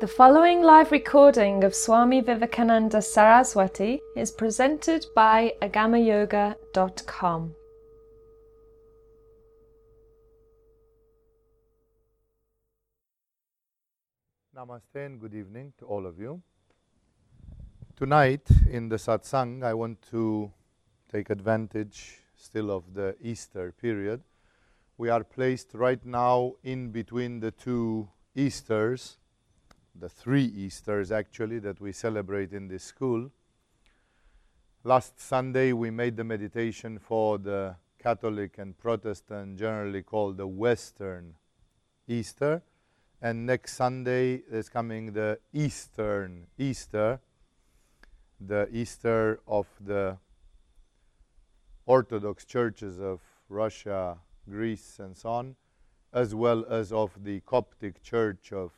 The following live recording of Swami Vivekananda Saraswati is presented by agamayoga.com. Namaste and good evening to all of you. Tonight in the satsang, I want to take advantage still of the Easter period. We are placed right now in between the two Easters, the three Easters actually that we celebrate in this school. Last Sunday we made the meditation for the Catholic and Protestant, generally called the Western Easter. And next Sunday is coming the Eastern Easter, the Easter of the Orthodox churches of Russia, Greece, and so on, as well as of the Coptic Church of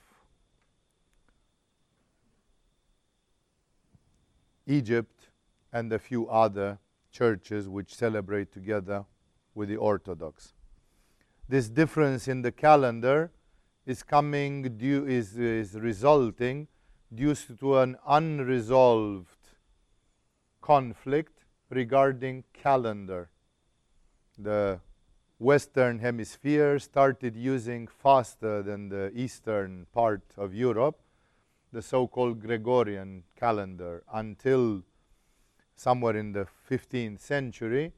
Egypt and a few other churches which celebrate together with the Orthodox. This difference in the calendar is coming due is, is resulting due to an unresolved conflict regarding calendar. The Western Hemisphere started using faster than the eastern part of Europe the so-called Gregorian calendar until somewhere in the 15th century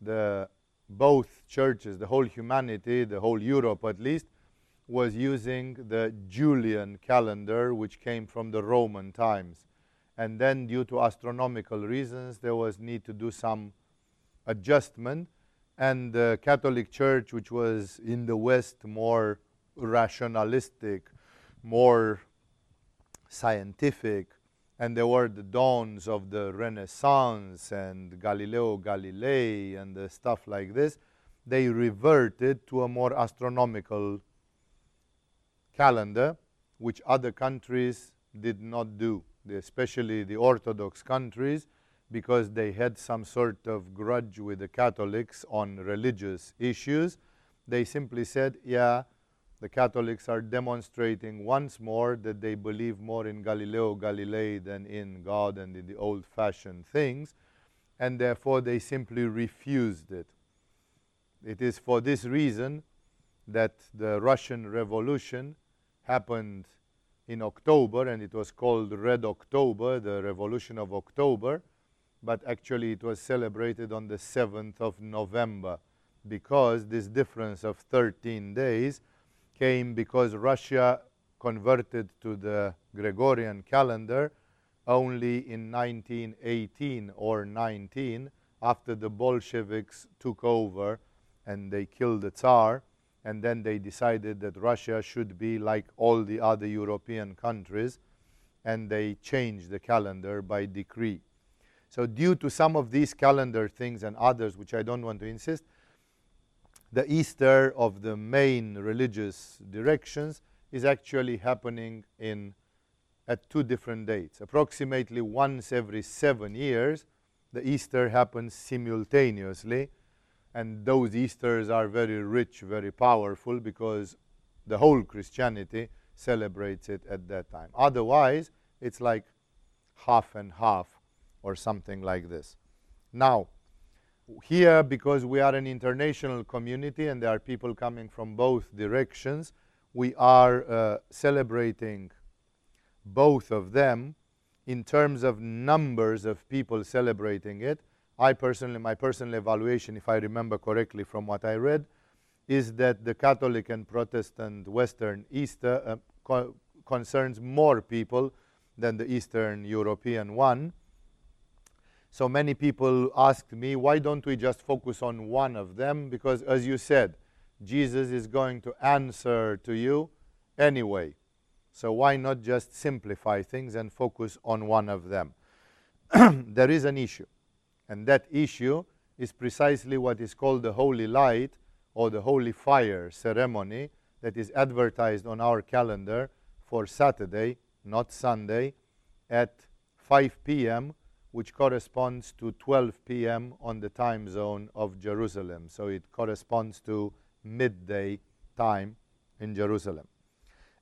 the both churches the whole humanity the whole Europe at least was using the Julian calendar which came from the Roman times. And then due to astronomical reasons there was need to do some adjustment. And the Catholic Church which was in the West more rationalistic more scientific and there were the dawns of the Renaissance and Galileo Galilei and the stuff like this they reverted to a more astronomical calendar which other countries did not do especially the Orthodox countries, because they had some sort of grudge with the Catholics on religious issues, they simply said, yeah, the Catholics are demonstrating once more that they believe more in Galileo Galilei than in God and in the old fashioned things, and therefore they simply refused it. It is for this reason that the Russian Revolution happened in October, and it was called Red October, the Revolution of October, but actually it was celebrated on the 7th of November because this difference of 13 days came because Russia converted to the Gregorian calendar only in 1918 or 19 after the Bolsheviks took over and they killed the Tsar and then they decided that Russia should be like all the other European countries, and they changed the calendar by decree. So due to some of these calendar things and others, which I don't want to insist, the Easter of the main religious directions is actually happening in at two different dates. Approximately once every seven years, the Easter happens simultaneously and those Easters are very rich, very powerful because the whole Christianity celebrates it at that time. Otherwise, it's like half and half or something like this. Now, here, because we are an international community and there are people coming from both directions, we are uh, celebrating both of them in terms of numbers of people celebrating it I personally, my personal evaluation, if I remember correctly from what I read, is that the Catholic and Protestant Western Easter uh, co concerns more people than the Eastern European one. So many people asked me, why don't we just focus on one of them? Because as you said, Jesus is going to answer to you anyway. So why not just simplify things and focus on one of them? there is an issue. And that issue is precisely what is called the holy light or the holy fire ceremony that is advertised on our calendar for Saturday, not Sunday, at 5 p.m., which corresponds to 12 p.m. on the time zone of Jerusalem. So it corresponds to midday time in Jerusalem.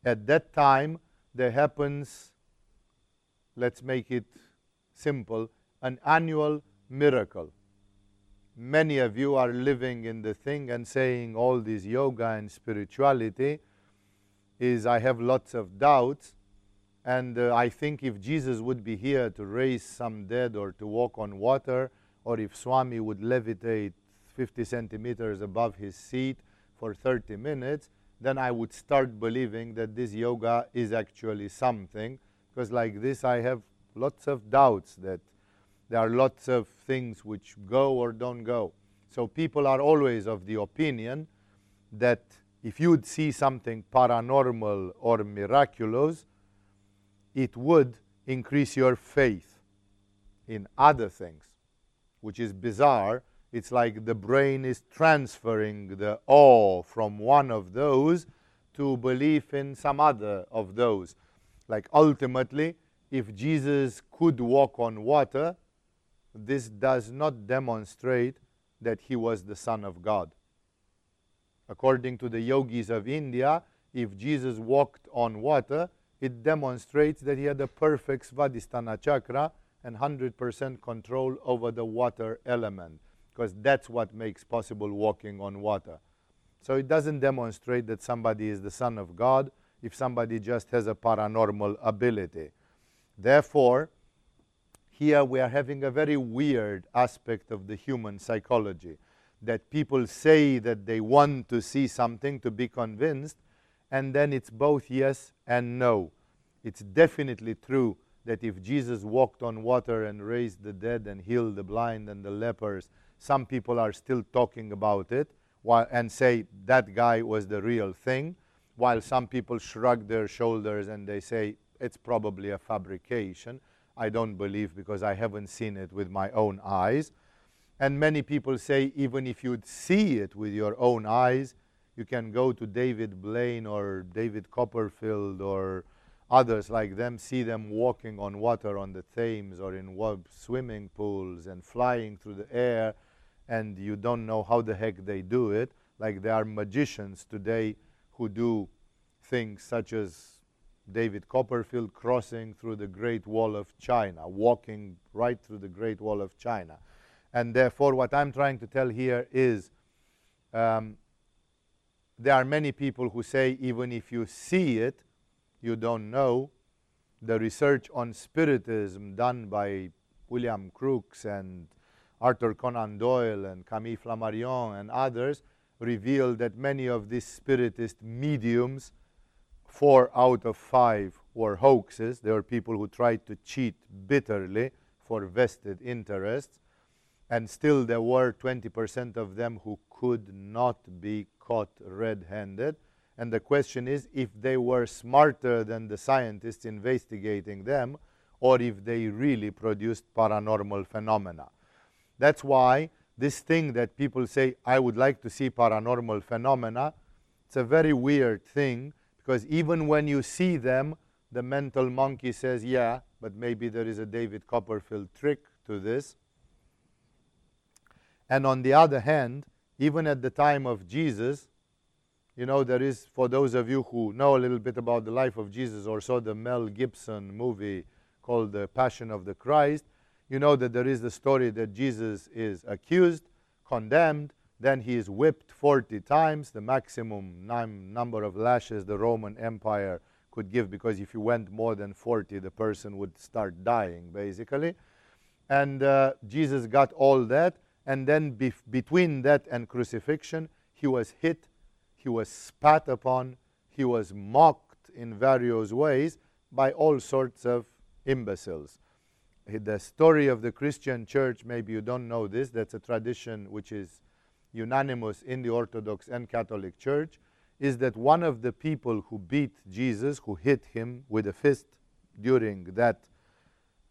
At that time, there happens, let's make it simple, an annual miracle. Many of you are living in the thing and saying all this yoga and spirituality is I have lots of doubts. And uh, I think if Jesus would be here to raise some dead or to walk on water, or if Swami would levitate 50 centimeters above his seat for 30 minutes, then I would start believing that this yoga is actually something. Because, like this, I have lots of doubts that there are lots of things which go or don't go. So, people are always of the opinion that if you'd see something paranormal or miraculous, it would increase your faith in other things, which is bizarre. It's like the brain is transferring the awe from one of those to belief in some other of those. Like ultimately, if Jesus could walk on water, this does not demonstrate that he was the Son of God. According to the yogis of India, if Jesus walked on water, it demonstrates that he had a perfect Svadhisthana chakra and 100% control over the water element, because that's what makes possible walking on water. So it doesn't demonstrate that somebody is the Son of God if somebody just has a paranormal ability. Therefore, here we are having a very weird aspect of the human psychology that people say that they want to see something to be convinced, and then it's both yes and no. It's definitely true that if Jesus walked on water and raised the dead and healed the blind and the lepers, some people are still talking about it while, and say that guy was the real thing, while some people shrug their shoulders and they say it's probably a fabrication. I don't believe because I haven't seen it with my own eyes. And many people say, even if you'd see it with your own eyes, you can go to David Blaine or David Copperfield or others like them, see them walking on water on the Thames or in swimming pools and flying through the air, and you don't know how the heck they do it. Like there are magicians today who do things such as David Copperfield crossing through the Great Wall of China, walking right through the Great Wall of China. And therefore, what I'm trying to tell here is um, there are many people who say, even if you see it, you don't know. The research on Spiritism done by William Crookes and Arthur Conan Doyle and Camille Flammarion and others revealed that many of these Spiritist mediums, four out of five, were hoaxes. They were people who tried to cheat bitterly for vested interests and still there were 20% of them who could not be caught red handed. And the question is if they were smarter than the scientists investigating them, or if they really produced paranormal phenomena. That's why this thing that people say, I would like to see paranormal phenomena, it's a very weird thing because even when you see them, the mental monkey says, yeah, but maybe there is a David Copperfield trick to this. And on the other hand, even at the time of Jesus, you know, there is, for those of you who know a little bit about the life of Jesus or saw the Mel Gibson movie called The Passion of the Christ, you know that there is the story that Jesus is accused, condemned, then he is whipped 40 times, the maximum number of lashes the Roman Empire could give, because if you went more than 40, the person would start dying, basically. And uh, Jesus got all that and then between that and crucifixion, he was hit, he was spat upon, he was mocked in various ways by all sorts of imbeciles. The story of the Christian church, maybe you don't know this, that's a tradition which is unanimous in the Orthodox and Catholic Church, is that one of the people who beat Jesus, who hit him with a fist during that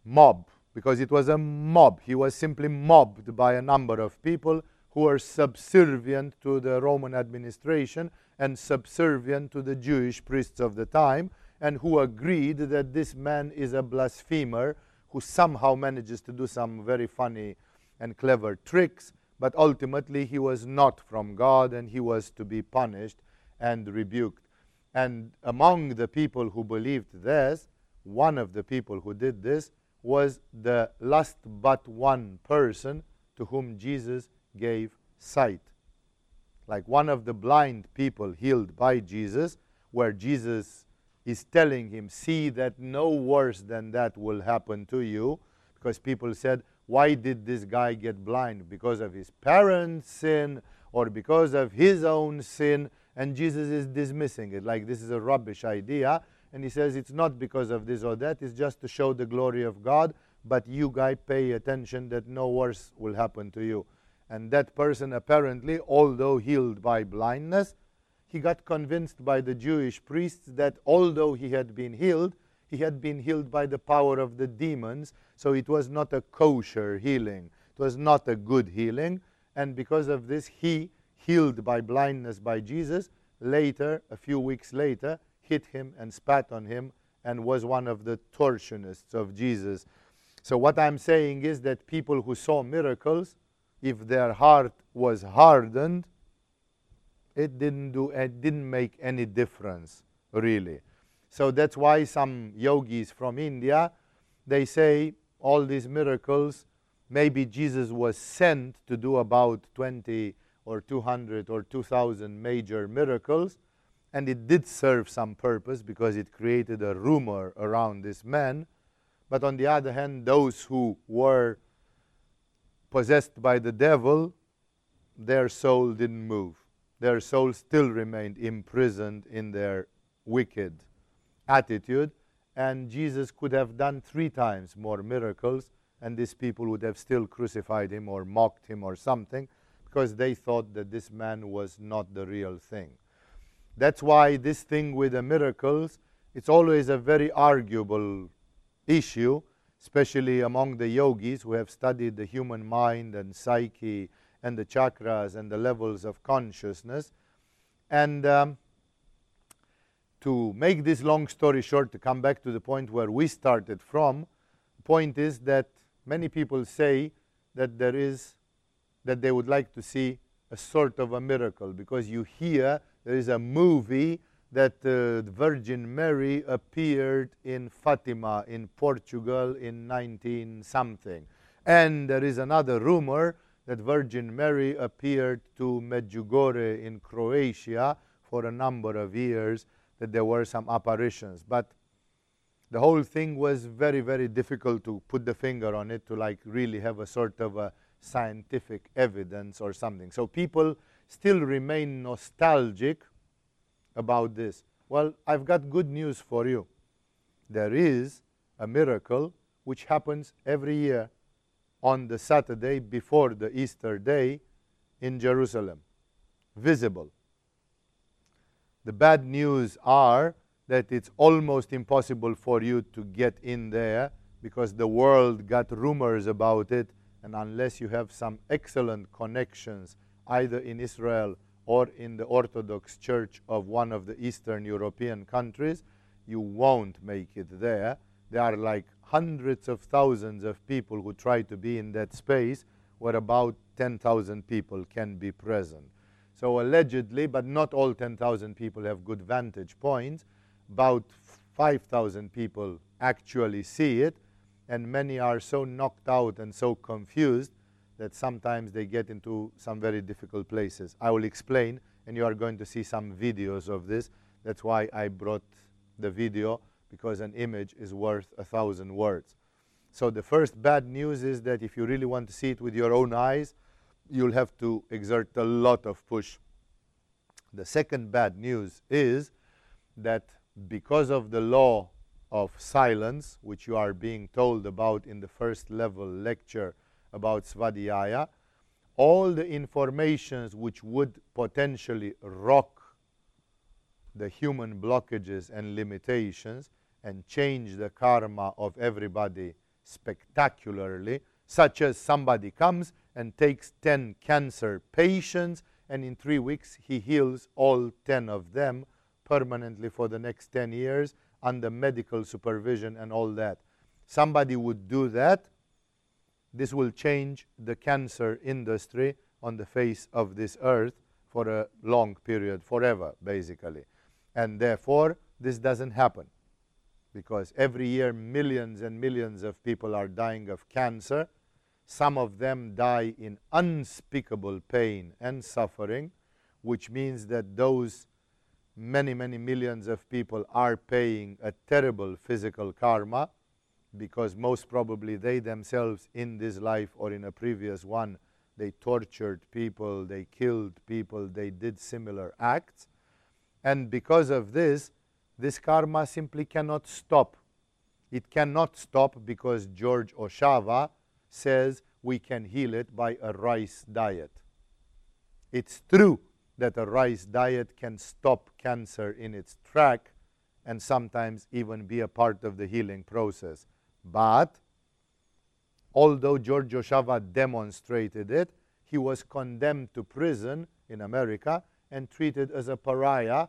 mob because it was a mob. He was simply mobbed by a number of people who were subservient to the Roman administration and subservient to the Jewish priests of the time, and who agreed that this man is a blasphemer who somehow manages to do some very funny and clever tricks, but ultimately he was not from God and he was to be punished and rebuked. And among the people who believed this, one of the people who did this was the last but one person to whom Jesus gave sight. Like one of the blind people healed by Jesus, where Jesus is telling him, See that no worse than that will happen to you. Because people said, Why did this guy get blind? Because of his parents' sin or because of his own sin? And Jesus is dismissing it like this is a rubbish idea. And he says, It's not because of this or that, it's just to show the glory of God. But you guys pay attention that no worse will happen to you. And that person apparently, although healed by blindness, he got convinced by the Jewish priests that although he had been healed, he had been healed by the power of the demons. So it was not a kosher healing. It was not a good healing. And because of this, he, healed by blindness by Jesus, later, a few weeks later, hit him and spat on him and was one of the tortionists of Jesus. So what I'm saying is that people who saw miracles if their heart was hardened, it didn't do it didn't make any difference really. So that's why some yogis from India they say all these miracles maybe Jesus was sent to do about 20 or 200 or 2000 major miracles and it did serve some purpose because it created a rumor around this man but on the other hand those who were possessed by the devil, their soul didn't move. Their soul still remained imprisoned in their wicked attitude. And Jesus could have done three times more miracles, and these people would have still crucified him or mocked him or something because they thought that this man was not the real thing. That's why this thing with the miracles, it's always a very arguable issue especially among the yogis who have studied the human mind and psyche and the chakras and the levels of consciousness. And um, to make this long story short, to come back to the point where we started from, the point is that many people say that there is, that they would like to see a sort of a miracle because you hear there is a movie that uh, Virgin Mary appeared in Fatima in Portugal in 19 something. And there is another rumor that Virgin Mary appeared to Medjugorje in Croatia for a number of years, that there were some apparitions. But the whole thing was very, very difficult to put the finger on it, to like really have a sort of a scientific evidence or something. So people still remain nostalgic about this? Well, I've got good news for you. There is a miracle which happens every year on the Saturday before the Easter day in Jerusalem, visible. The bad news are that it's almost impossible for you to get in there because the world got rumors about it, and unless you have some excellent connections either in Israel or in the Orthodox Church of one of the Eastern European countries, you won't make it there. There are like hundreds of thousands of people who try to be in that space where about 10,000 people can be present. So allegedly, but not all 10,000 people have good vantage points, about 5,000 people actually see it, and many are so knocked out and so confused that sometimes they get into some very difficult places. I will explain, and you are going to see some videos of this. That's why I brought the video, because an image is worth a thousand words. So the first bad news is that if you really want to see it with your own eyes, you'll have to exert a lot of push. The second bad news is that because of the law of silence, which you are being told about in the first level lecture about Svadhyaya, all the informations which would potentially rock the human blockages and limitations and change the karma of everybody spectacularly, such as somebody comes and takes 10 cancer patients and in three weeks he heals all 10 of them permanently for the next 10 years under medical supervision and all that. Somebody would do that this will change the cancer industry on the face of this earth for a long period, forever, basically. And therefore, this doesn't happen because every year millions and millions of people are dying of cancer. Some of them die in unspeakable pain and suffering, which means that those many, many millions of people are paying a terrible physical karma because most probably they themselves in this life or in a previous one, they tortured people, they killed people, they did similar acts. And because of this, this karma simply cannot stop. It cannot stop because George Ohsawa says we can heal it by a rice diet. It's true that a rice diet can stop cancer in its track and sometimes even be a part of the healing process. But although George Ohsawa demonstrated it, he was condemned to prison in America and treated as a pariah.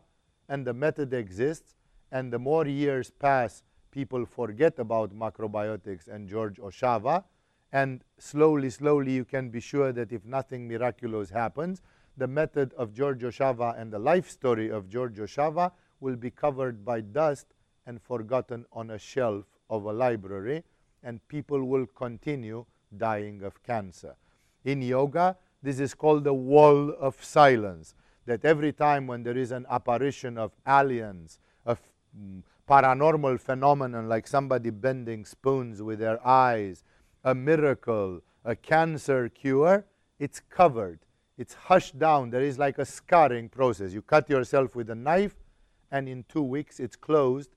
And the method exists. And the more years pass, people forget about macrobiotics and George Ohsawa. And slowly, slowly, you can be sure that if nothing miraculous happens, the method of George Ohsawa and the life story of George Ohsawa will be covered by dust and forgotten on a shelf of a library, and people will continue dying of cancer. In yoga, this is called the wall of silence. That every time when there is an apparition of aliens, a mm, paranormal phenomenon like somebody bending spoons with their eyes, a miracle, a cancer cure, it's covered. It's hushed down. There is like a scarring process. You cut yourself with a knife, and in two weeks it's closed,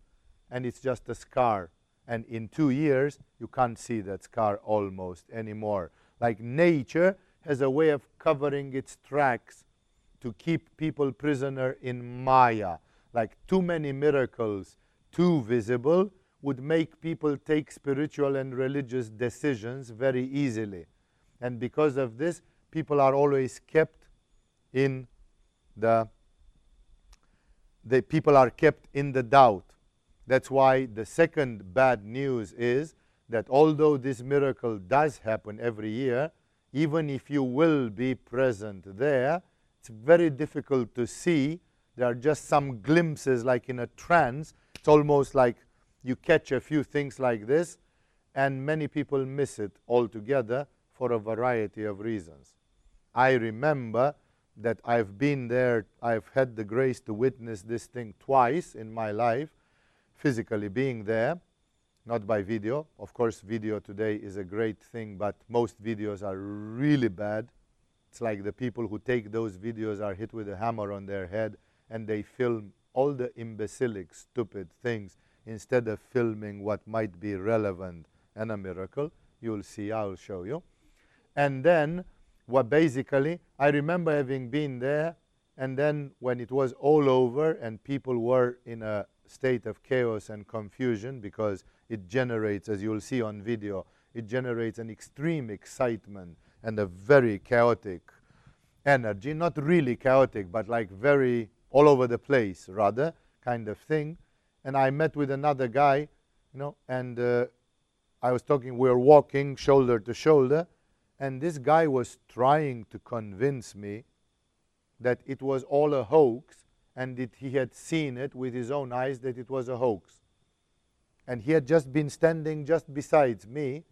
and it's just a scar. And in two years, you can't see that scar almost anymore. Like nature has a way of covering its tracks to keep people prisoner in Maya. Like too many miracles, too visible, would make people take spiritual and religious decisions very easily. And because of this, people are always kept in the, the people are kept in the doubt. That's why the second bad news is that although this miracle does happen every year, even if you will be present there, it's very difficult to see. There are just some glimpses, like in a trance. It's almost like you catch a few things like this, and many people miss it altogether for a variety of reasons. I remember that I've been there, I've had the grace to witness this thing twice in my life, physically being there, not by video. Of course, video today is a great thing, but most videos are really bad. It's like the people who take those videos are hit with a hammer on their head and they film all the imbecilic, stupid things instead of filming what might be relevant and a miracle. You'll see, I'll show you. And then, what basically, I remember having been there, and then when it was all over and people were in a state of chaos and confusion because it generates, as you'll see on video, it generates an extreme excitement and a very chaotic energy. Not really chaotic, but like very all over the place, rather, kind of thing and I met with another guy, you know, and uh, I was talking, we were walking shoulder to shoulder, and this guy was trying to convince me that it was all a hoax and that he had seen it with his own eyes that it was a hoax. And he had just been standing just besides me,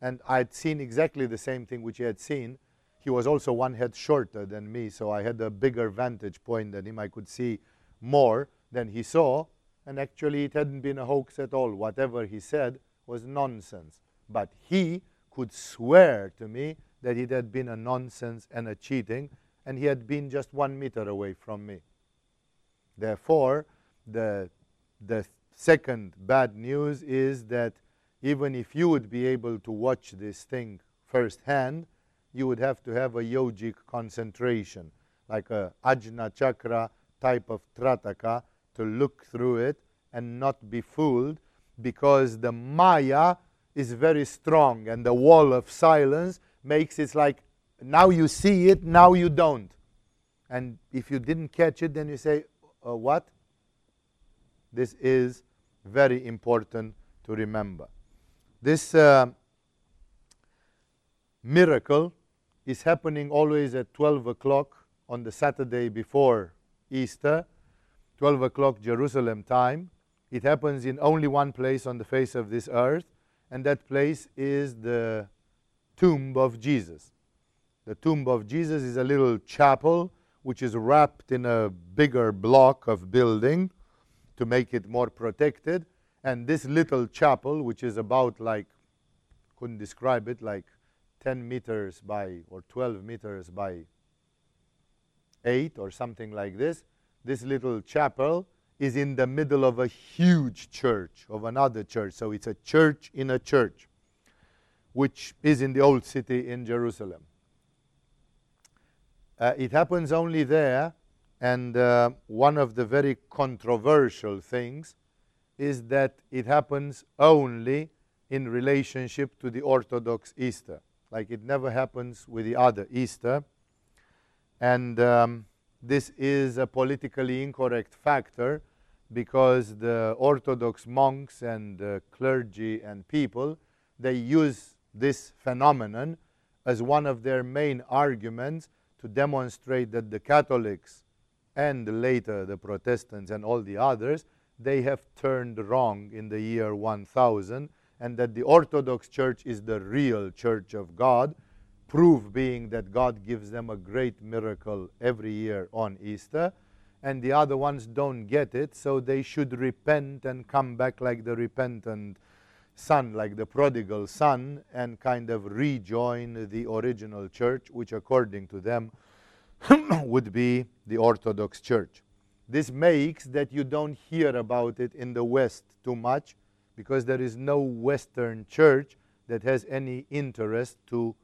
and I'd seen exactly the same thing which he had seen. He was also one head shorter than me, so I had a bigger vantage point than him. I could see more than he saw and actually it hadn't been a hoax at all. Whatever he said was nonsense. But he could swear to me that it had been a nonsense and a cheating, and he had been just one meter away from me. Therefore, the, the second bad news is that even if you would be able to watch this thing firsthand, you would have to have a yogic concentration, like a Ajna Chakra type of Trataka, to look through it and not be fooled because the Maya is very strong and the wall of silence makes it like now you see it, now you don't. And if you didn't catch it, then you say, uh, What? This is very important to remember. This uh, miracle is happening always at 12 o'clock on the Saturday before Easter 12 o'clock Jerusalem time. It happens in only one place on the face of this earth, and that place is the tomb of Jesus. The tomb of Jesus is a little chapel which is wrapped in a bigger block of building to make it more protected. And this little chapel, which is about like, couldn't describe it, like 10 meters by or 12 meters by 8 or something like this, this little chapel is in the middle of a huge church, of another church. So it's a church in a church, which is in the old city in Jerusalem. Uh, it happens only there, and uh, one of the very controversial things is that it happens only in relationship to the Orthodox Easter. Like it never happens with the other Easter. And um, this is a politically incorrect factor because the Orthodox monks and uh, clergy and people, they use this phenomenon as one of their main arguments to demonstrate that the Catholics and later the Protestants and all the others, they have turned wrong in the year 1000 and that the Orthodox Church is the real Church of God, proof being that God gives them a great miracle every year on Easter, and the other ones don't get it, so they should repent and come back like the repentant son, like the prodigal son, and kind of rejoin the original church, which according to them would be the Orthodox Church. This makes that you don't hear about it in the West too much because there is no Western church that has any interest to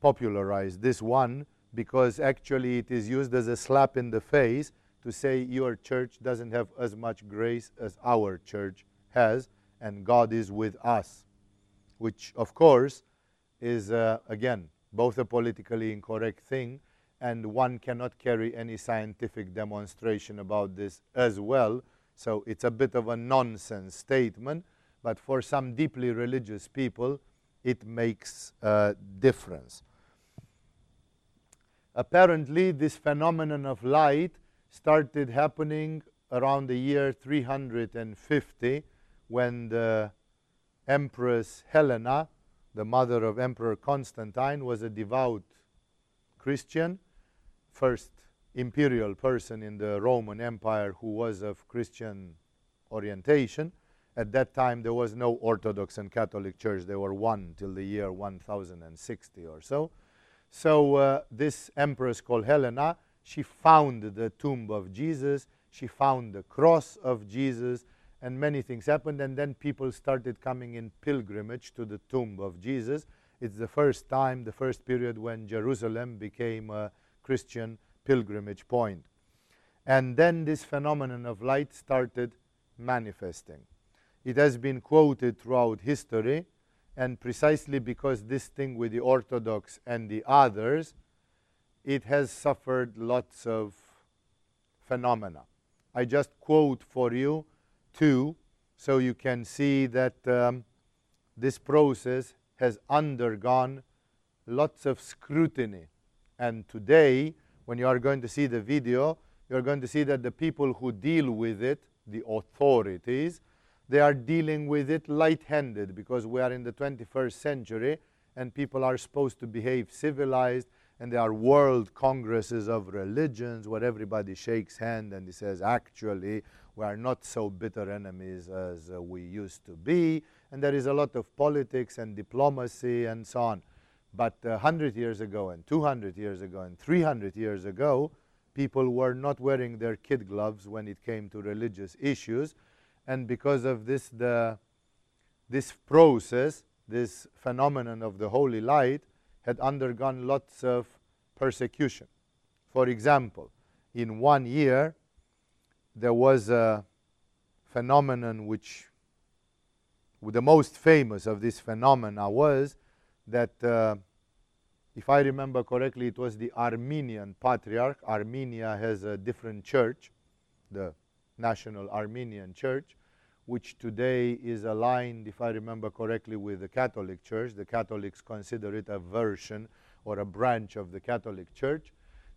popularize this one because actually it is used as a slap in the face to say your church doesn't have as much grace as our church has and God is with us, which of course is, uh, again, both a politically incorrect thing and one cannot carry any scientific demonstration about this as well. So it's a bit of a nonsense statement, but for some deeply religious people, it makes a difference. Apparently, this phenomenon of light started happening around the year 350 when the Empress Helena, the mother of Emperor Constantine, was a devout Christian, first imperial person in the Roman Empire who was of Christian orientation. At that time, there was no Orthodox and Catholic Church. They were one till the year 1060 or so. So uh, this empress called Helena, she found the tomb of Jesus. She found the cross of Jesus and many things happened and then people started coming in pilgrimage to the tomb of Jesus. It's the first time, the first period when Jerusalem became a Christian pilgrimage point. And then this phenomenon of light started manifesting. It has been quoted throughout history, and precisely because this thing with the Orthodox and the others, it has suffered lots of phenomena. I just quote for you 2, so you can see that um, this process has undergone lots of scrutiny. And today, when you are going to see the video, you're going to see that the people who deal with it, the authorities, they are dealing with it light-handed because we are in the 21st century and people are supposed to behave civilized and there are world congresses of religions where everybody shakes hand and he says actually we are not so bitter enemies as uh, we used to be. And there is a lot of politics and diplomacy and so on. But uh, 100 years ago and 200 years ago and 300 years ago, people were not wearing their kid gloves when it came to religious issues. And because of this, the, this process, this phenomenon of the holy light, had undergone lots of persecution. For example, in one year, there was a phenomenon which the most famous of this phenomena was that uh, if I remember correctly, it was the Armenian Patriarch. Armenia has a different church, the National Armenian Church, which today is aligned, if I remember correctly, with the Catholic Church. The Catholics consider it a version or a branch of the Catholic Church.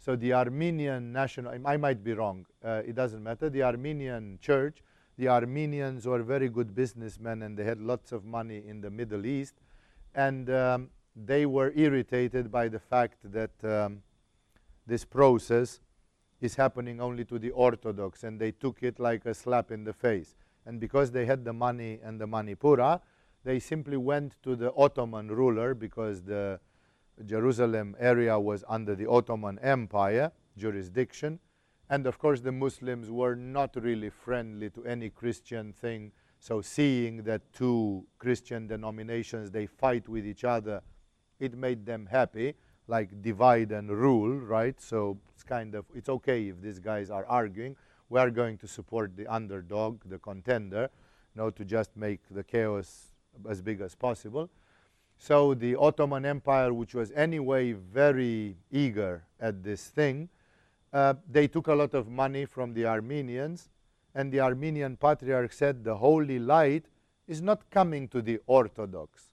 So the Armenian national, I might be wrong, uh, it doesn't matter. The Armenian church, the Armenians were very good businessmen and they had lots of money in the Middle East. And um, they were irritated by the fact that um, this process is happening only to the Orthodox and they took it like a slap in the face. And because they had the money and the Manipura, they simply went to the Ottoman ruler because the Jerusalem area was under the Ottoman Empire jurisdiction. And of course, the Muslims were not really friendly to any Christian thing. So, seeing that two Christian denominations they fight with each other, it made them happy, like divide and rule, right? So it's kind of it's okay if these guys are arguing. We are going to support the underdog, the contender, you know, to just make the chaos as big as possible. So the Ottoman Empire, which was anyway very eager at this thing, uh, they took a lot of money from the Armenians, and the Armenian patriarch said the holy light is not coming to the Orthodox.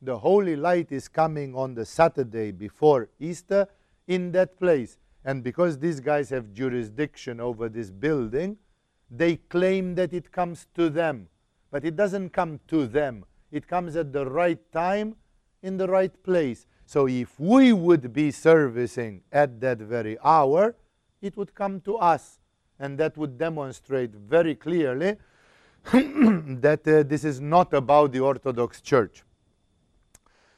The holy light is coming on the Saturday before Easter in that place. And because these guys have jurisdiction over this building, they claim that it comes to them. But it doesn't come to them it comes at the right time in the right place. So if we would be servicing at that very hour, it would come to us. And that would demonstrate very clearly that uh, this is not about the Orthodox Church.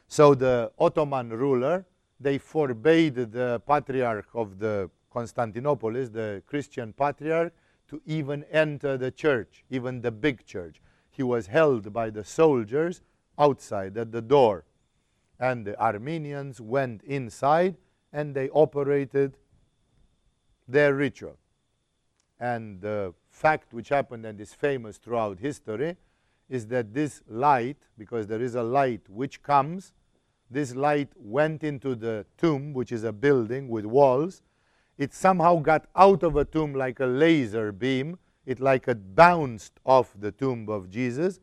So the Ottoman ruler, they forbade the patriarch of the Constantinopolis, the Christian patriarch, to even enter the church, even the big church he was held by the soldiers outside at the door. And the Armenians went inside and they operated their ritual. And the fact which happened and is famous throughout history is that this light, because there is a light which comes, this light went into the tomb, which is a building with walls. It somehow got out of a tomb like a laser beam it like it bounced off the tomb of Jesus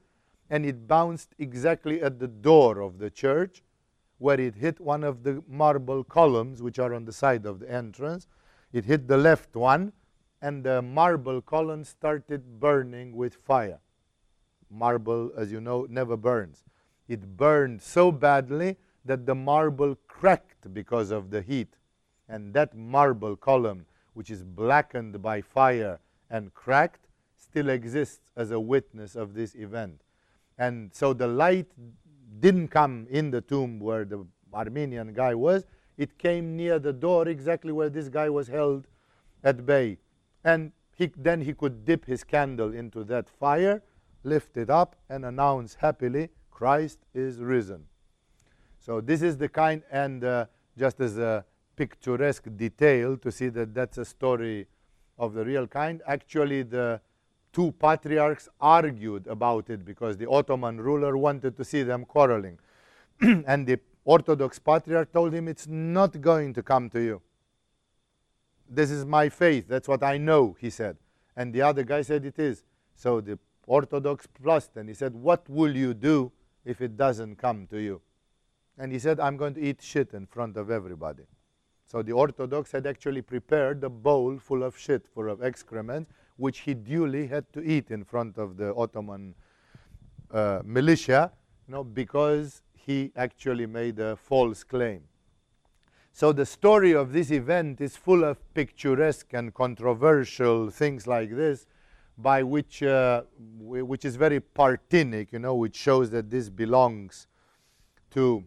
and it bounced exactly at the door of the church where it hit one of the marble columns which are on the side of the entrance. It hit the left one and the marble column started burning with fire. Marble, as you know, never burns. It burned so badly that the marble cracked because of the heat. And that marble column, which is blackened by fire and cracked still exists as a witness of this event. And so the light didn't come in the tomb where the Armenian guy was, it came near the door exactly where this guy was held at bay. And he, then he could dip his candle into that fire, lift it up, and announce happily, Christ is risen. So this is the kind, and uh, just as a picturesque detail to see that that's a story of the real kind. Actually, the two patriarchs argued about it because the Ottoman ruler wanted to see them quarreling. and the Orthodox patriarch told him, It's not going to come to you. This is my faith. That's what I know, he said. And the other guy said, It is. So the Orthodox plus, and he said, What will you do if it doesn't come to you? And he said, I'm going to eat shit in front of everybody. So the Orthodox had actually prepared a bowl full of shit, full of excrement, which he duly had to eat in front of the Ottoman uh, militia, you know, because he actually made a false claim. So the story of this event is full of picturesque and controversial things like this, by which, uh, which is very partinic, you know, which shows that this belongs to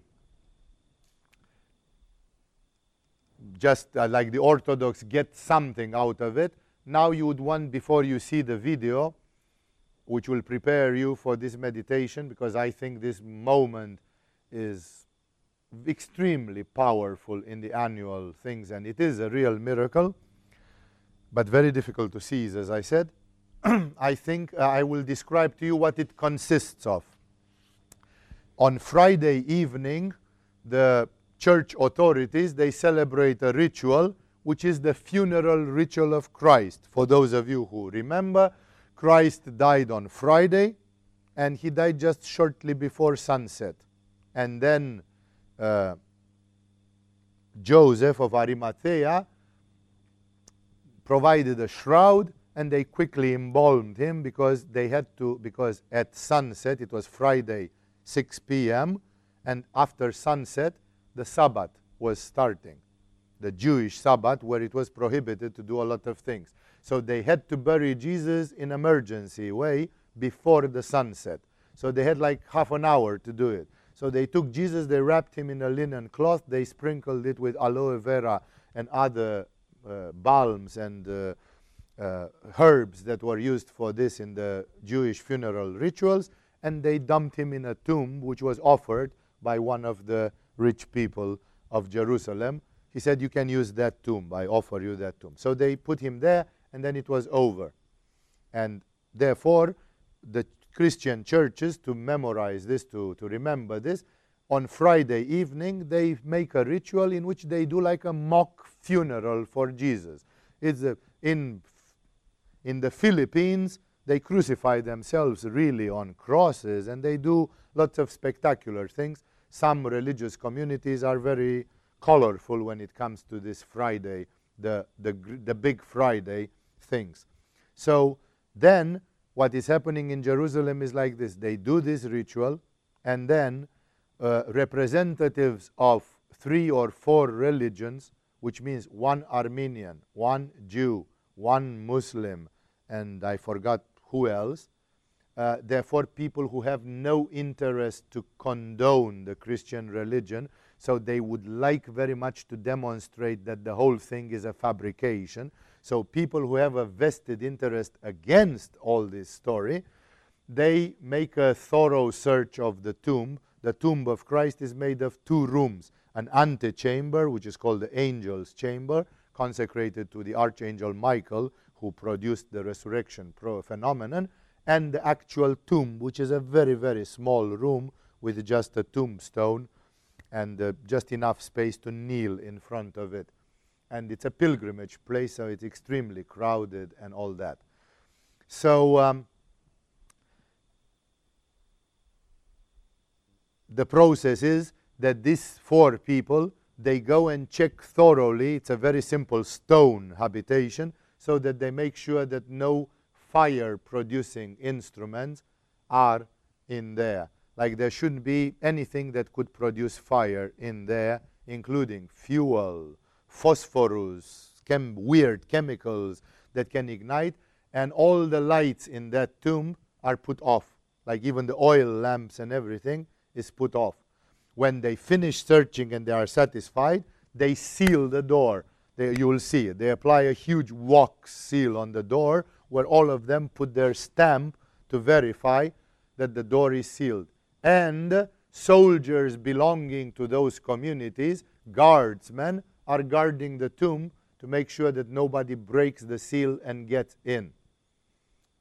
just uh, like the Orthodox get something out of it. Now you would want, before you see the video, which will prepare you for this meditation, because I think this moment is extremely powerful in the annual things, and it is a real miracle, but very difficult to seize, as I said. I think uh, I will describe to you what it consists of. On Friday evening, the church authorities, they celebrate a ritual which is the funeral ritual of Christ. For those of you who remember, Christ died on Friday and he died just shortly before sunset. And then uh, Joseph of Arimathea provided a shroud and they quickly embalmed him because they had to because at sunset it was friday 6 p.m and after sunset the sabbath was starting the jewish sabbath where it was prohibited to do a lot of things. So they had to bury jesus in emergency way before the sunset. So they had like half an hour to do it. So they took jesus they wrapped him in a linen cloth they sprinkled it with aloe vera and other uh, balms and uh, uh, herbs that were used for this in the Jewish funeral rituals, and they dumped him in a tomb which was offered by one of the rich people of Jerusalem. He said, You can use that tomb. I offer you that tomb. So they put him there, and then it was over. And therefore, the Christian churches, to memorize this, to, to remember this, on Friday evening, they make a ritual in which they do like a mock funeral for Jesus. It's a, in in the Philippines, they crucify themselves really on crosses and they do lots of spectacular things. Some religious communities are very colorful when it comes to this Friday, the, the, the big Friday things. So then what is happening in Jerusalem is like this they do this ritual, and then uh, representatives of three or four religions, which means one Armenian, one Jew, one Muslim, and I forgot who else. Uh, therefore, people who have no interest to condone the Christian religion, so they would like very much to demonstrate that the whole thing is a fabrication. So, people who have a vested interest against all this story, they make a thorough search of the tomb. The tomb of Christ is made of two rooms an antechamber, which is called the angel's chamber, consecrated to the archangel Michael, who produced the resurrection phenomenon, and the actual tomb, which is a very, very small room with just a tombstone and uh, just enough space to kneel in front of it. And it's a pilgrimage place, so it's extremely crowded and all that. So, um, the process is that these four people they go and check thoroughly it's a very simple stone habitation so that they make sure that no fire producing instruments are in there. Like there shouldn't be anything that could produce fire in there, including fuel, phosphorus, chem weird chemicals that can ignite, and all the lights in that tomb are put off. Like even the oil lamps and everything is put off. When they finish searching and they are satisfied, they seal the door they, you will see it. They apply a huge wax seal on the door where all of them put their stamp to verify that the door is sealed. And soldiers belonging to those communities, guardsmen, are guarding the tomb to make sure that nobody breaks the seal and gets in.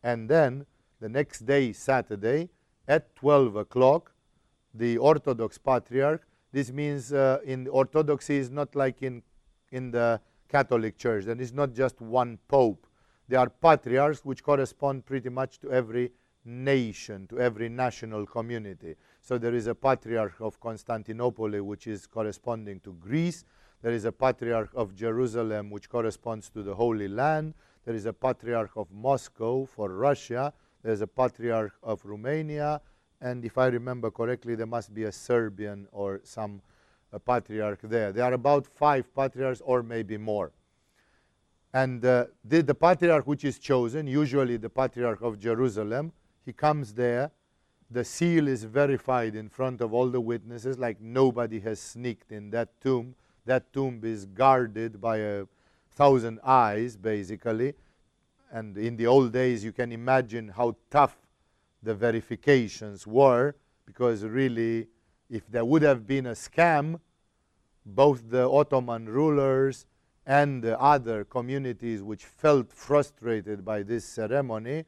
And then the next day, Saturday, at 12 o'clock, the Orthodox Patriarch, this means uh, in Orthodoxy is not like in in the Catholic Church. And it's not just one pope. There are patriarchs which correspond pretty much to every nation, to every national community. So there is a patriarch of Constantinople, which is corresponding to Greece. There is a patriarch of Jerusalem, which corresponds to the Holy Land. There is a patriarch of Moscow for Russia. There's a patriarch of Romania. And if I remember correctly, there must be a Serbian or some a patriarch there. There are about five patriarchs or maybe more. And uh, the, the patriarch which is chosen, usually the patriarch of Jerusalem, he comes there. The seal is verified in front of all the witnesses, like nobody has sneaked in that tomb. That tomb is guarded by a thousand eyes, basically. And in the old days, you can imagine how tough the verifications were, because really if there would have been a scam, both the Ottoman rulers and the other communities which felt frustrated by this ceremony,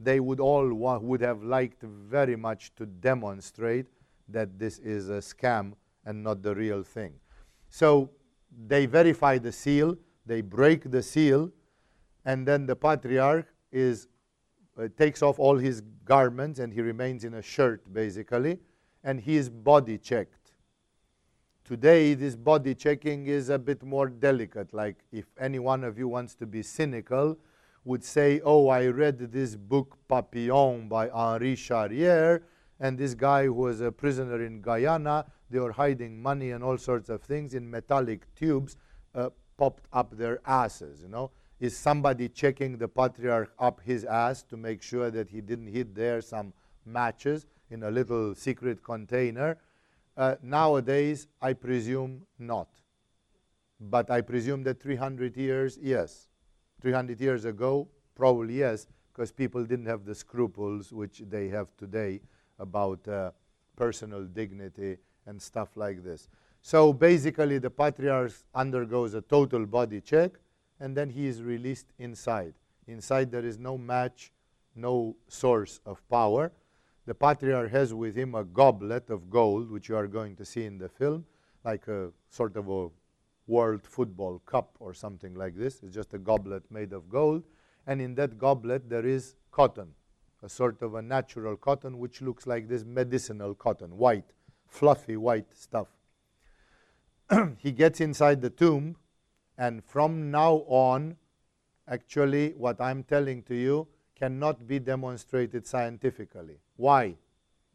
they would all would have liked very much to demonstrate that this is a scam and not the real thing. So they verify the seal, they break the seal, and then the patriarch is uh, takes off all his garments and he remains in a shirt basically and he is body checked today, this body checking is a bit more delicate. Like if any one of you wants to be cynical, would say, Oh, I read this book Papillon by Henri Charrière, and this guy who was a prisoner in Guyana, they were hiding money and all sorts of things in metallic tubes, uh, popped up their asses, you know. Is somebody checking the patriarch up his ass to make sure that he didn't hit there some matches in a little secret container? Uh, nowadays, I presume not. But I presume that 300 years, yes. 300 years ago, probably yes, because people didn't have the scruples which they have today about uh, personal dignity and stuff like this. So basically, the patriarch undergoes a total body check and then he is released inside. Inside, there is no match, no source of power. The patriarch has with him a goblet of gold, which you are going to see in the film, like a sort of a World Football Cup or something like this. It's just a goblet made of gold. And in that goblet, there is cotton, a sort of a natural cotton, which looks like this medicinal cotton, white, fluffy white stuff. he gets inside the tomb, and from now on, actually, what I'm telling to you cannot be demonstrated scientifically. Why?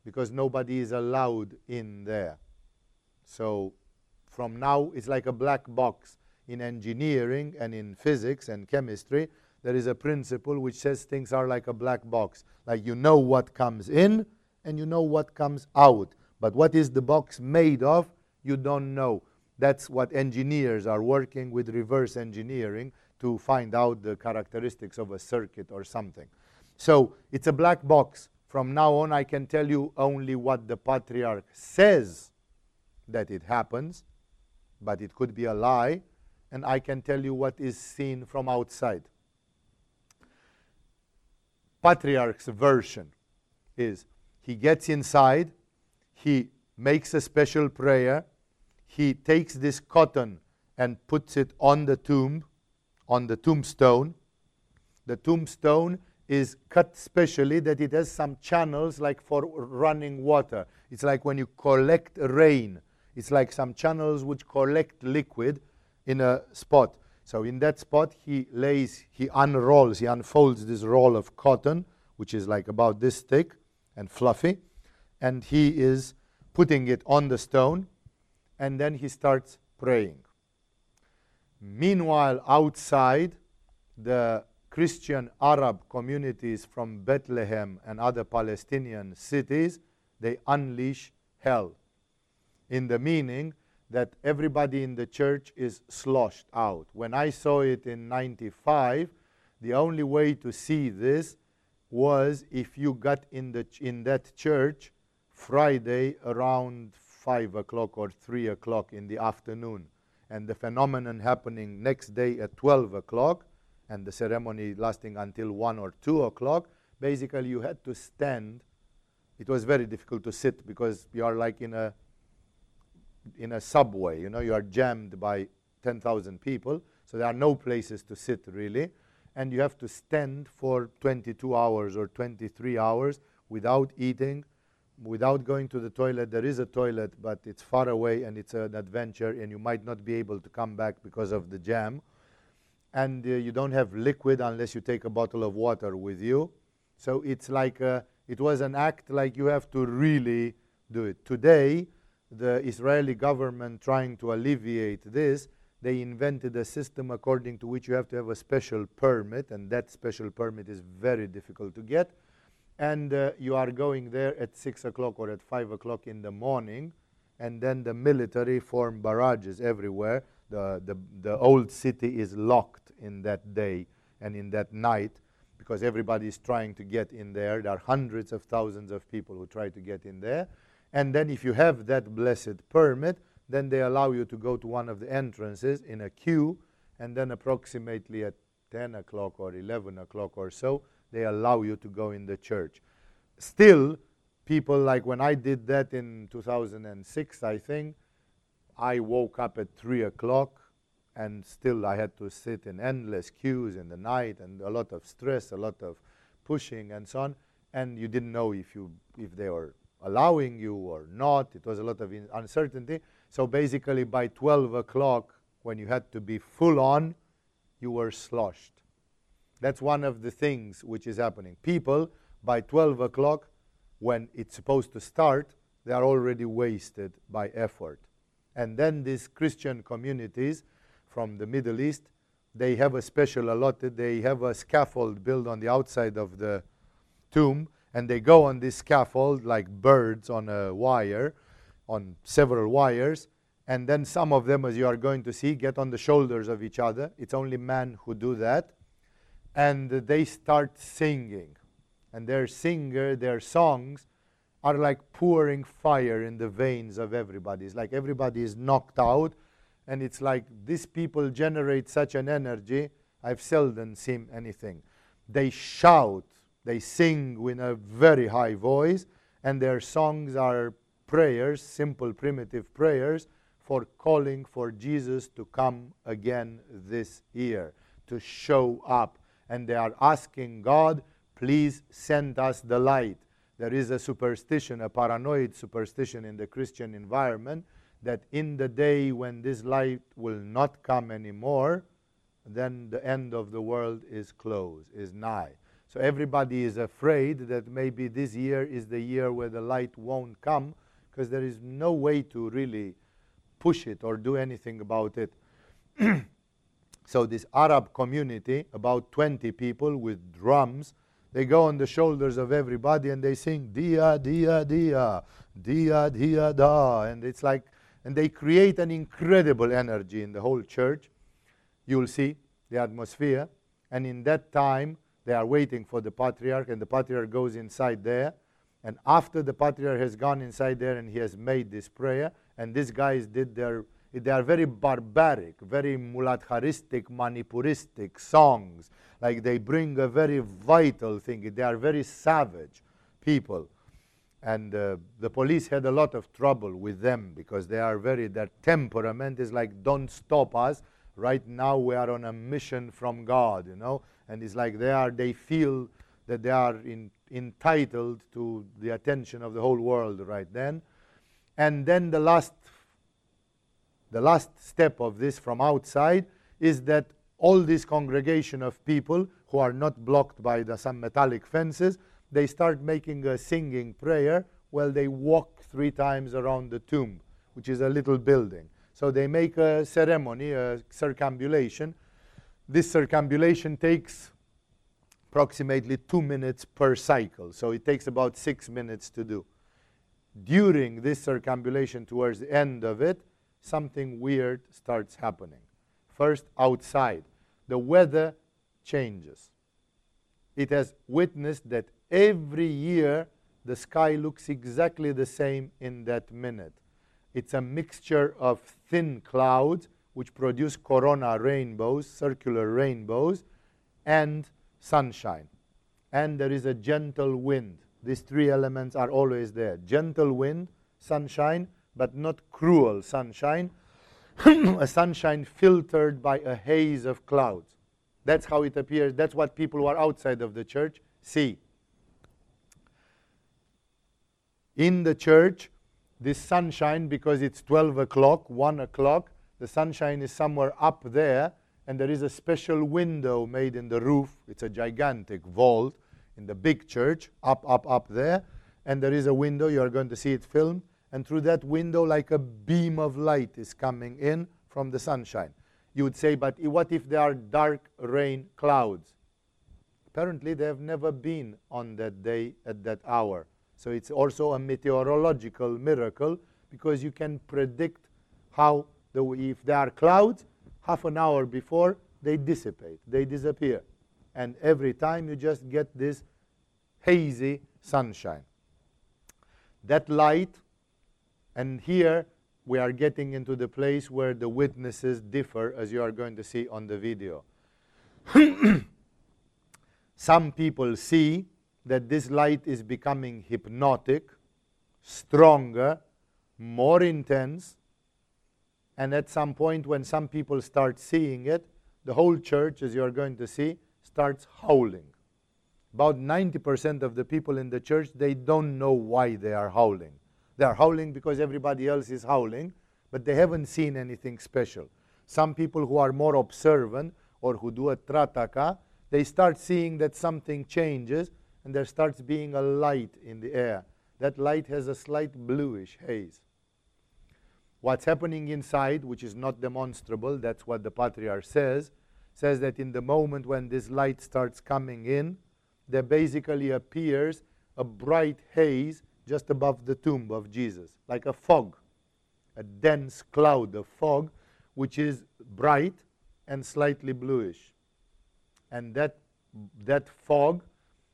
Because nobody is allowed in there. So from now, it's like a black box. In engineering and in physics and chemistry, there is a principle which says things are like a black box. Like you know what comes in and you know what comes out. But what is the box made of, you don't know. That's what engineers are working with reverse engineering to find out the characteristics of a circuit or something. So it's a black box. From now on, I can tell you only what the patriarch says that it happens, but it could be a lie, and I can tell you what is seen from outside. Patriarch's version is he gets inside, he makes a special prayer, he takes this cotton and puts it on the tomb, on the tombstone. The tombstone is cut specially that it has some channels like for running water. It's like when you collect rain it's like some channels which collect liquid in a spot. So in that spot, he lays, he unrolls, he unfolds this roll of cotton, which is like about this thick and fluffy, and he is putting it on the stone, and then he starts praying. Meanwhile, outside, the Christian Arab communities from Bethlehem and other Palestinian cities, they unleash hell in the meaning that everybody in the church is sloshed out. When I saw it in 95, the only way to see this was if you got in, the in that church Friday around 5 o'clock or 3 o'clock in the afternoon. And the phenomenon happening next day at 12 o'clock, and the ceremony lasting until 1 or 2 o'clock, basically you had to stand. It was very difficult to sit because you are like in a in a subway. You know, you are jammed by 10,000 people, so there are no places to sit really, and you have to stand for 22 hours or 23 hours without eating, without going to the toilet. There is a toilet, but it's far away and it's an adventure, and you might not be able to come back because of the jam. And uh, you don't have liquid unless you take a bottle of water with you. So it's like a, it was an act like you have to really do it. Today, the Israeli government trying to alleviate this, they invented a system according to which you have to have a special permit, and that special permit is very difficult to get. And uh, you are going there at 6 o'clock or at 5 o'clock in the morning, and then the military form barrages everywhere. The, the, the old city is locked in that day and in that night because everybody is trying to get in there. There are hundreds of thousands of people who try to get in there. And then if you have that blessed permit, then they allow you to go to one of the entrances in a queue, and then approximately at 10 o'clock or 11 o'clock or so, they allow you to go in the church. Still, people like when I did that in 2006, I think, I woke up at 3 o'clock and still I had to sit in endless queues in the night and a lot of stress, a lot of pushing and so on. And you didn't know if, you, if they were allowing you or not. It was a lot of uncertainty. So basically, by 12 o'clock, when you had to be full on, you were sloshed. That's one of the things which is happening. People, by 12 o'clock, when it's supposed to start, they are already wasted by effort. And then these Christian communities from the Middle East, they have a special allotted, they have a scaffold built on the outside of the tomb, and they go on this scaffold like birds on a wire, on several wires, and then some of them, as you are going to see, get on the shoulders of each other. It's only men who do that. And they start singing. And their singer, their songs, are like pouring fire in the veins of everybody. It's like everybody is knocked out. And it's like these people generate such an energy. I've seldom seen anything. They shout, they sing with a very high voice, and their songs are prayers, simple, primitive prayers for calling for Jesus to come again this year, to show up. And they are asking God, please send us the light. There is a superstition, a paranoid superstition in the Christian environment that in the day when this light will not come anymore, then the end of the world is close, is nigh. So everybody is afraid that maybe this year is the year where the light won't come because there is no way to really push it or do anything about it. so this Arab community, about 20 people with drums, they go on the shoulders of everybody and they sing dia dia dia dia dia da and it's like and they create an incredible energy in the whole church. You'll see the atmosphere. And in that time they are waiting for the patriarch and the patriarch goes inside there. And after the patriarch has gone inside there and he has made this prayer and these guys did their they are very barbaric, very muladharistic, manipuristic songs. Like they bring a very vital thing. They are very savage people. And uh, the police had a lot of trouble with them because they are very, their temperament is like, don't stop us. Right now we are on a mission from God, you know. And it's like they are, they feel that they are in, entitled to the attention of the whole world right then. And then the last the last step of this from outside is that all this congregation of people who are not blocked by the, some metallic fences, they start making a singing prayer while they walk three times around the tomb, which is a little building. So they make a ceremony, a circumambulation. This circumambulation takes approximately two minutes per cycle. So it takes about six minutes to do. During this circumambulation, towards the end of it, something weird starts happening. First, outside, the weather changes. It has witnessed that every year the sky looks exactly the same in that minute. It's a mixture of thin clouds, which produce corona rainbows, circular rainbows, and sunshine. And there is a gentle wind. These three elements are always there gentle wind, sunshine, but not cruel sunshine, a sunshine filtered by a haze of clouds. That's how it appears. That's what people who are outside of the church see. In the church, this sunshine, because it's 12 o'clock, 1 o'clock, the sunshine is somewhere up there, and there is a special window made in the roof. It's a gigantic vault in the big church, up, up, up there. And there is a window, you are going to see it filmed and through that window, like a beam of light is coming in from the sunshine. You would say, but what if there are dark rain clouds? Apparently, they have never been on that day at that hour. So it's also a meteorological miracle because you can predict how, the, if there are clouds, half an hour before, they dissipate, they disappear. And every time you just get this hazy sunshine. That light and here we are getting into the place where the witnesses differ, as you are going to see on the video. Some people see that this light is becoming hypnotic, stronger, more intense, and at some point, when some people start seeing it, the whole church, as you are going to see, starts howling. About 90% of the people in the church, they don't know why they are howling. They are howling because everybody else is howling, but they haven't seen anything special. Some people who are more observant or who do a trataka, they start seeing that something changes and there starts being a light in the air. That light has a slight bluish haze. What's happening inside, which is not demonstrable, that's what the patriarch says, says that in the moment when this light starts coming in, there basically appears a bright haze just above the tomb of Jesus, like a fog, a dense cloud of fog, which is bright and slightly bluish. And that, that fog,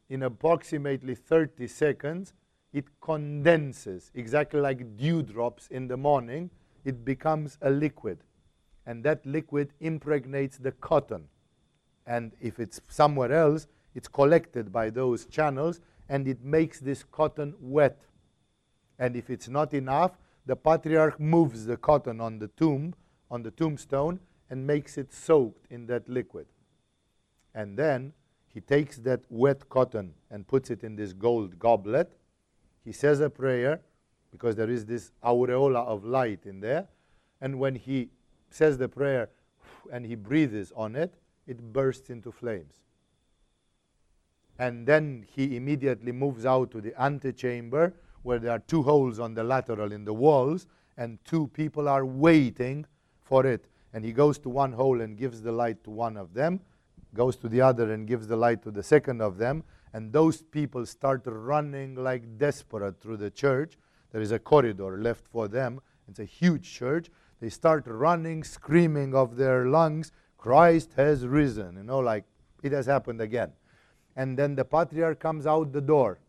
in approximately 30 seconds, it condenses, exactly like dewdrops in the morning, it becomes a liquid. And that liquid impregnates the cotton. And if it's somewhere else, it's collected by those channels and it makes this cotton wet. And if it's not enough, the patriarch moves the cotton on the tomb, on the tombstone, and makes it soaked in that liquid. And then he takes that wet cotton and puts it in this gold goblet. He says a prayer because there is this aureola of light in there. And when he says the prayer and he breathes on it, it bursts into flames. And then he immediately moves out to the antechamber where there are two holes on the lateral in the walls, and two people are waiting for it. And he goes to one hole and gives the light to one of them, goes to the other and gives the light to the second of them, and those people start running like desperate through the church there is a corridor left for them. It's a huge church. They start running, screaming of their lungs, Christ has risen. You know, like it has happened again. And then the patriarch comes out the door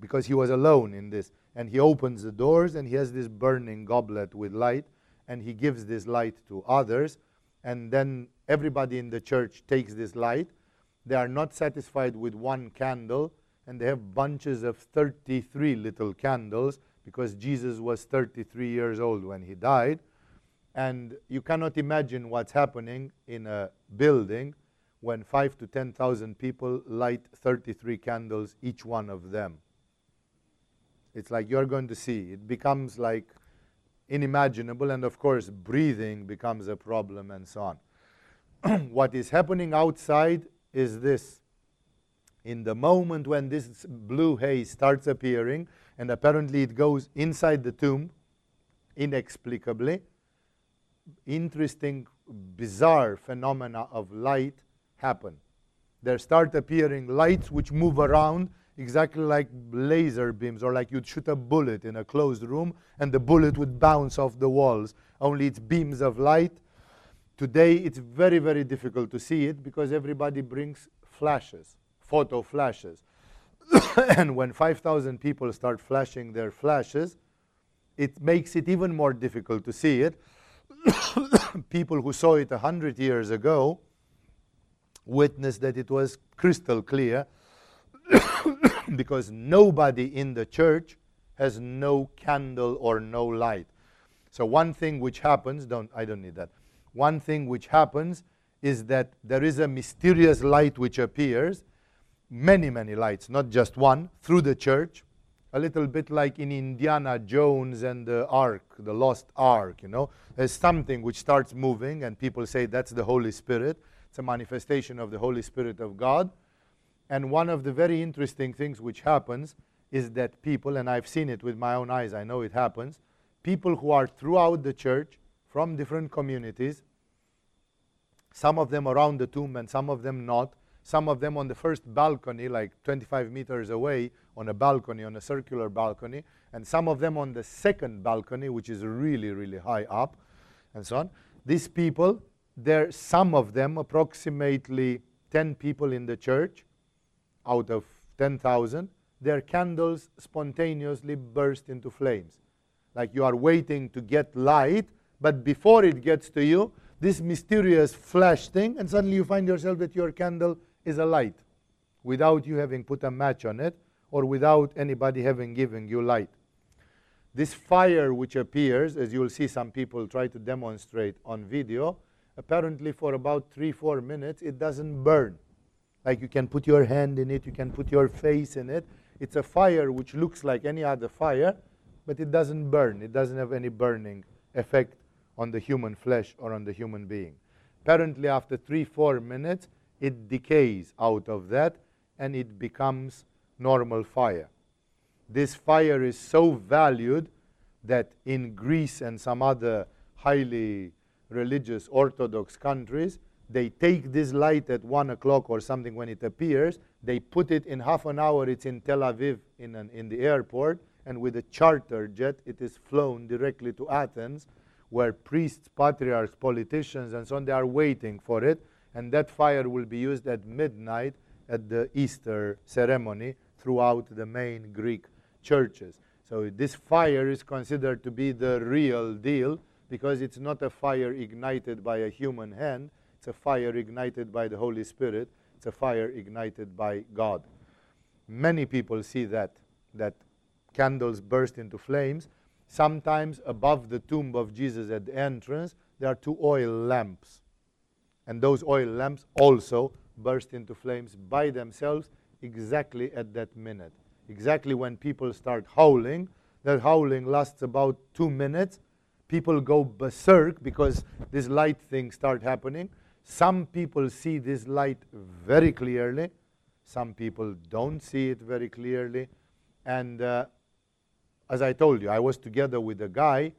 because he was alone in this. And he opens the doors and he has this burning goblet with light and he gives this light to others. And then everybody in the church takes this light. They are not satisfied with one candle and they have bunches of 33 little candles because Jesus was 33 years old when he died. And you cannot imagine what's happening in a building when 5 to 10,000 people light 33 candles, each one of them. It's like you're going to see. It becomes like unimaginable, and of course, breathing becomes a problem and so on. what is happening outside is this in the moment when this blue haze starts appearing, and apparently it goes inside the tomb inexplicably, interesting, bizarre phenomena of light happen. There start appearing lights which move around exactly like laser beams or like you'd shoot a bullet in a closed room and the bullet would bounce off the walls. Only it's beams of light. Today it's very, very difficult to see it because everybody brings flashes photo flashes. and when 5,000 people start flashing their flashes, it makes it even more difficult to see it. people who saw it 100 years ago witnessed that it was crystal clear because nobody in the church has no candle or no light. So one thing which happens, don't I don't need that. One thing which happens is that there is a mysterious light which appears many, many lights, not just one, through the church. A little bit like in Indiana Jones and the Ark, the lost Ark, you know. There's something which starts moving, and people say that's the Holy Spirit. It's a manifestation of the Holy Spirit of God. And one of the very interesting things which happens is that people, and I've seen it with my own eyes, I know it happens, people who are throughout the church from different communities, some of them around the tomb and some of them not, some of them on the first balcony, like 25 meters away, on a balcony, on a circular balcony, and some of them on the second balcony, which is really, really high up, and so on. These people, there, some of them, approximately 10 people in the church out of 10,000, their candles spontaneously burst into flames. Like you are waiting to get light, but before it gets to you, this mysterious flash thing, and suddenly you find yourself that your candle is a light without you having put a match on it or without anybody having given you light. This fire which appears, as you will see some people try to demonstrate on video, apparently for about three, four minutes, it doesn't burn. Like you can put your hand in it, you can put your face in it. It's a fire which looks like any other fire, but it doesn't burn. It doesn't have any burning effect on the human flesh or on the human being. Apparently, after three, four minutes, it decays out of that and it becomes normal fire. This fire is so valued that in Greece and some other highly religious Orthodox countries, they take this light at one o'clock or something when it appears, they put it in half an hour, it's in Tel Aviv in, an, in the airport, and with a charter jet, it is flown directly to Athens, where priests, patriarchs, politicians, and so on, they are waiting for it, and that fire will be used at midnight at the Easter ceremony throughout the main Greek churches. So this fire is considered to be the real deal because it's not a fire ignited by a human hand, it's a fire ignited by the Holy Spirit, it's a fire ignited by God. Many people see that, that candles burst into flames. Sometimes above the tomb of Jesus at the entrance, there are two oil lamps. And those oil lamps also burst into flames by themselves exactly at that minute. Exactly when people start howling, that howling lasts about two minutes. People go berserk because this light thing start happening. Some people see this light very clearly. Some people don't see it very clearly. And uh, as I told you, I was together with a guy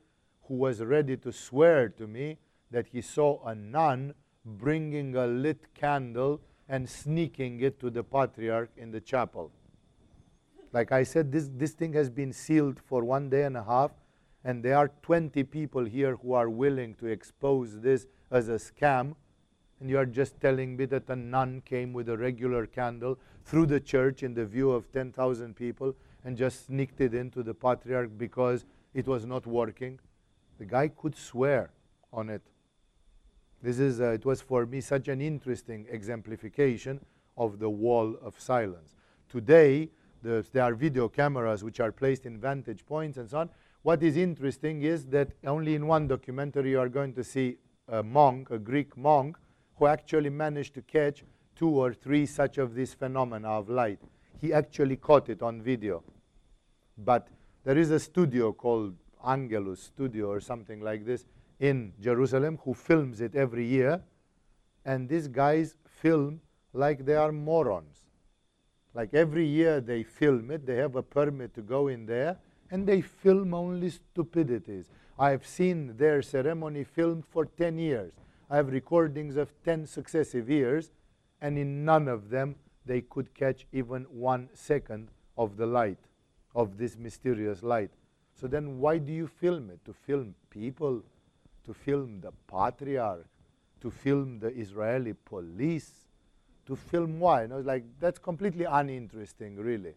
who was ready to swear to me that he saw a nun bringing a lit candle and sneaking it to the patriarch in the chapel. Like I said, this, this thing has been sealed for one day and a half, and there are 20 people here who are willing to expose this as a scam. And you are just telling me that a nun came with a regular candle through the church in the view of 10,000 people and just sneaked it into the patriarch because it was not working. The guy could swear on it. This is, uh, it was for me such an interesting exemplification of the wall of silence. Today, the, there are video cameras which are placed in vantage points and so on. What is interesting is that only in one documentary you are going to see a monk, a Greek monk, who actually managed to catch two or three such of these phenomena of light. He actually caught it on video. But there is a studio called Angelus Studio or something like this in Jerusalem who films it every year. And these guys film like they are morons. Like every year they film it, they have a permit to go in there, and they film only stupidities. I have seen their ceremony filmed for 10 years. I have recordings of 10 successive years, and in none of them they could catch even one second of the light, of this mysterious light. So then why do you film it? To film people to film the patriarch, to film the Israeli police, to film why? And I was like, that's completely uninteresting, really.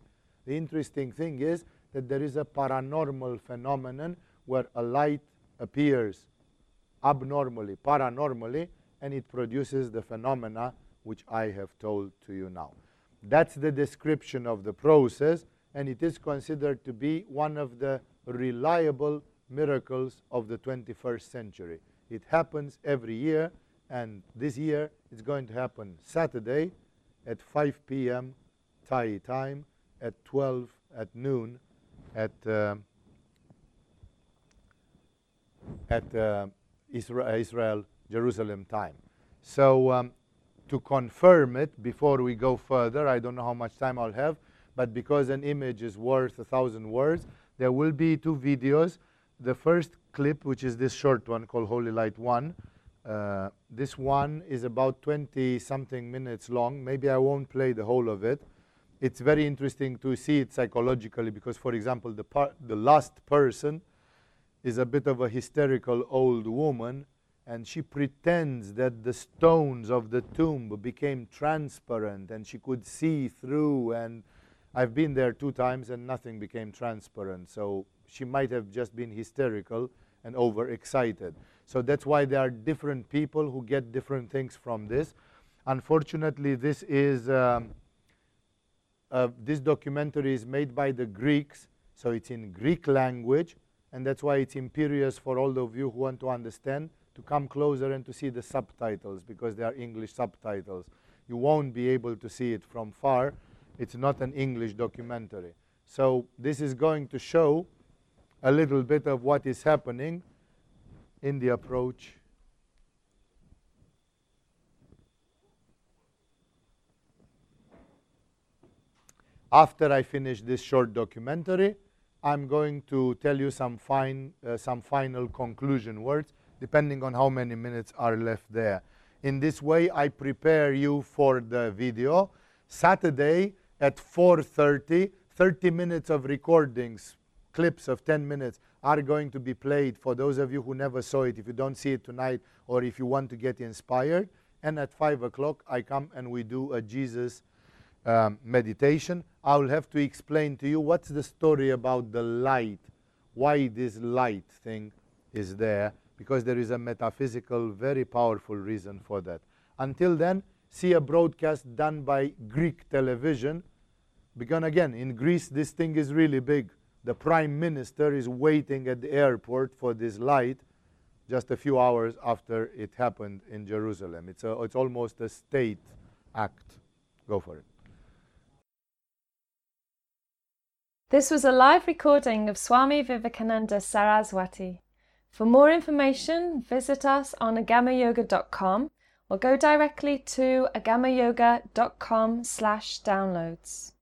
The interesting thing is that there is a paranormal phenomenon where a light appears abnormally, paranormally, and it produces the phenomena which I have told to you now. That's the description of the process, and it is considered to be one of the reliable miracles of the 21st century. It happens every year, and this year it's going to happen Saturday at 5 p.m. Thai time, at 12 at noon at uh, at uh, Israel, Jerusalem time. So um, to confirm it before we go further, I don't know how much time I'll have, but because an image is worth a thousand words, there will be two videos the first clip, which is this short one called Holy Light 1, uh, this one is about 20 something minutes long. Maybe I won't play the whole of it. It's very interesting to see it psychologically because, for example, the, the last person is a bit of a hysterical old woman and she pretends that the stones of the tomb became transparent and she could see through and I've been there two times and nothing became transparent. So she might have just been hysterical and overexcited. So that's why there are different people who get different things from this. Unfortunately, this is um, uh, this documentary is made by the Greeks, so it's in Greek language, and that's why it's imperious for all of you who want to understand to come closer and to see the subtitles because they are English subtitles. You won't be able to see it from far. It's not an English documentary. So this is going to show a little bit of what is happening in the approach. After I finish this short documentary, I'm going to tell you some, fine, uh, some final conclusion words, depending on how many minutes are left there. In this way, I prepare you for the video. Saturday at 4.30, 30 minutes of recordings, clips of 10 minutes are going to be played for those of you who never saw it, if you don't see it tonight, or if you want to get inspired. And at 5 o'clock, I come and we do a Jesus um, meditation. I will have to explain to you what's the story about the light, why this light thing is there, because there is a metaphysical, very powerful reason for that. Until then, see a broadcast done by Greek television. Because again, in Greece, this thing is really big. The prime minister is waiting at the airport for this light just a few hours after it happened in Jerusalem. It's, a, it's almost a state act. Go for it. This was a live recording of Swami Vivekananda Saraswati. For more information, visit us on agamayoga.com or go directly to agamayoga.com slash downloads.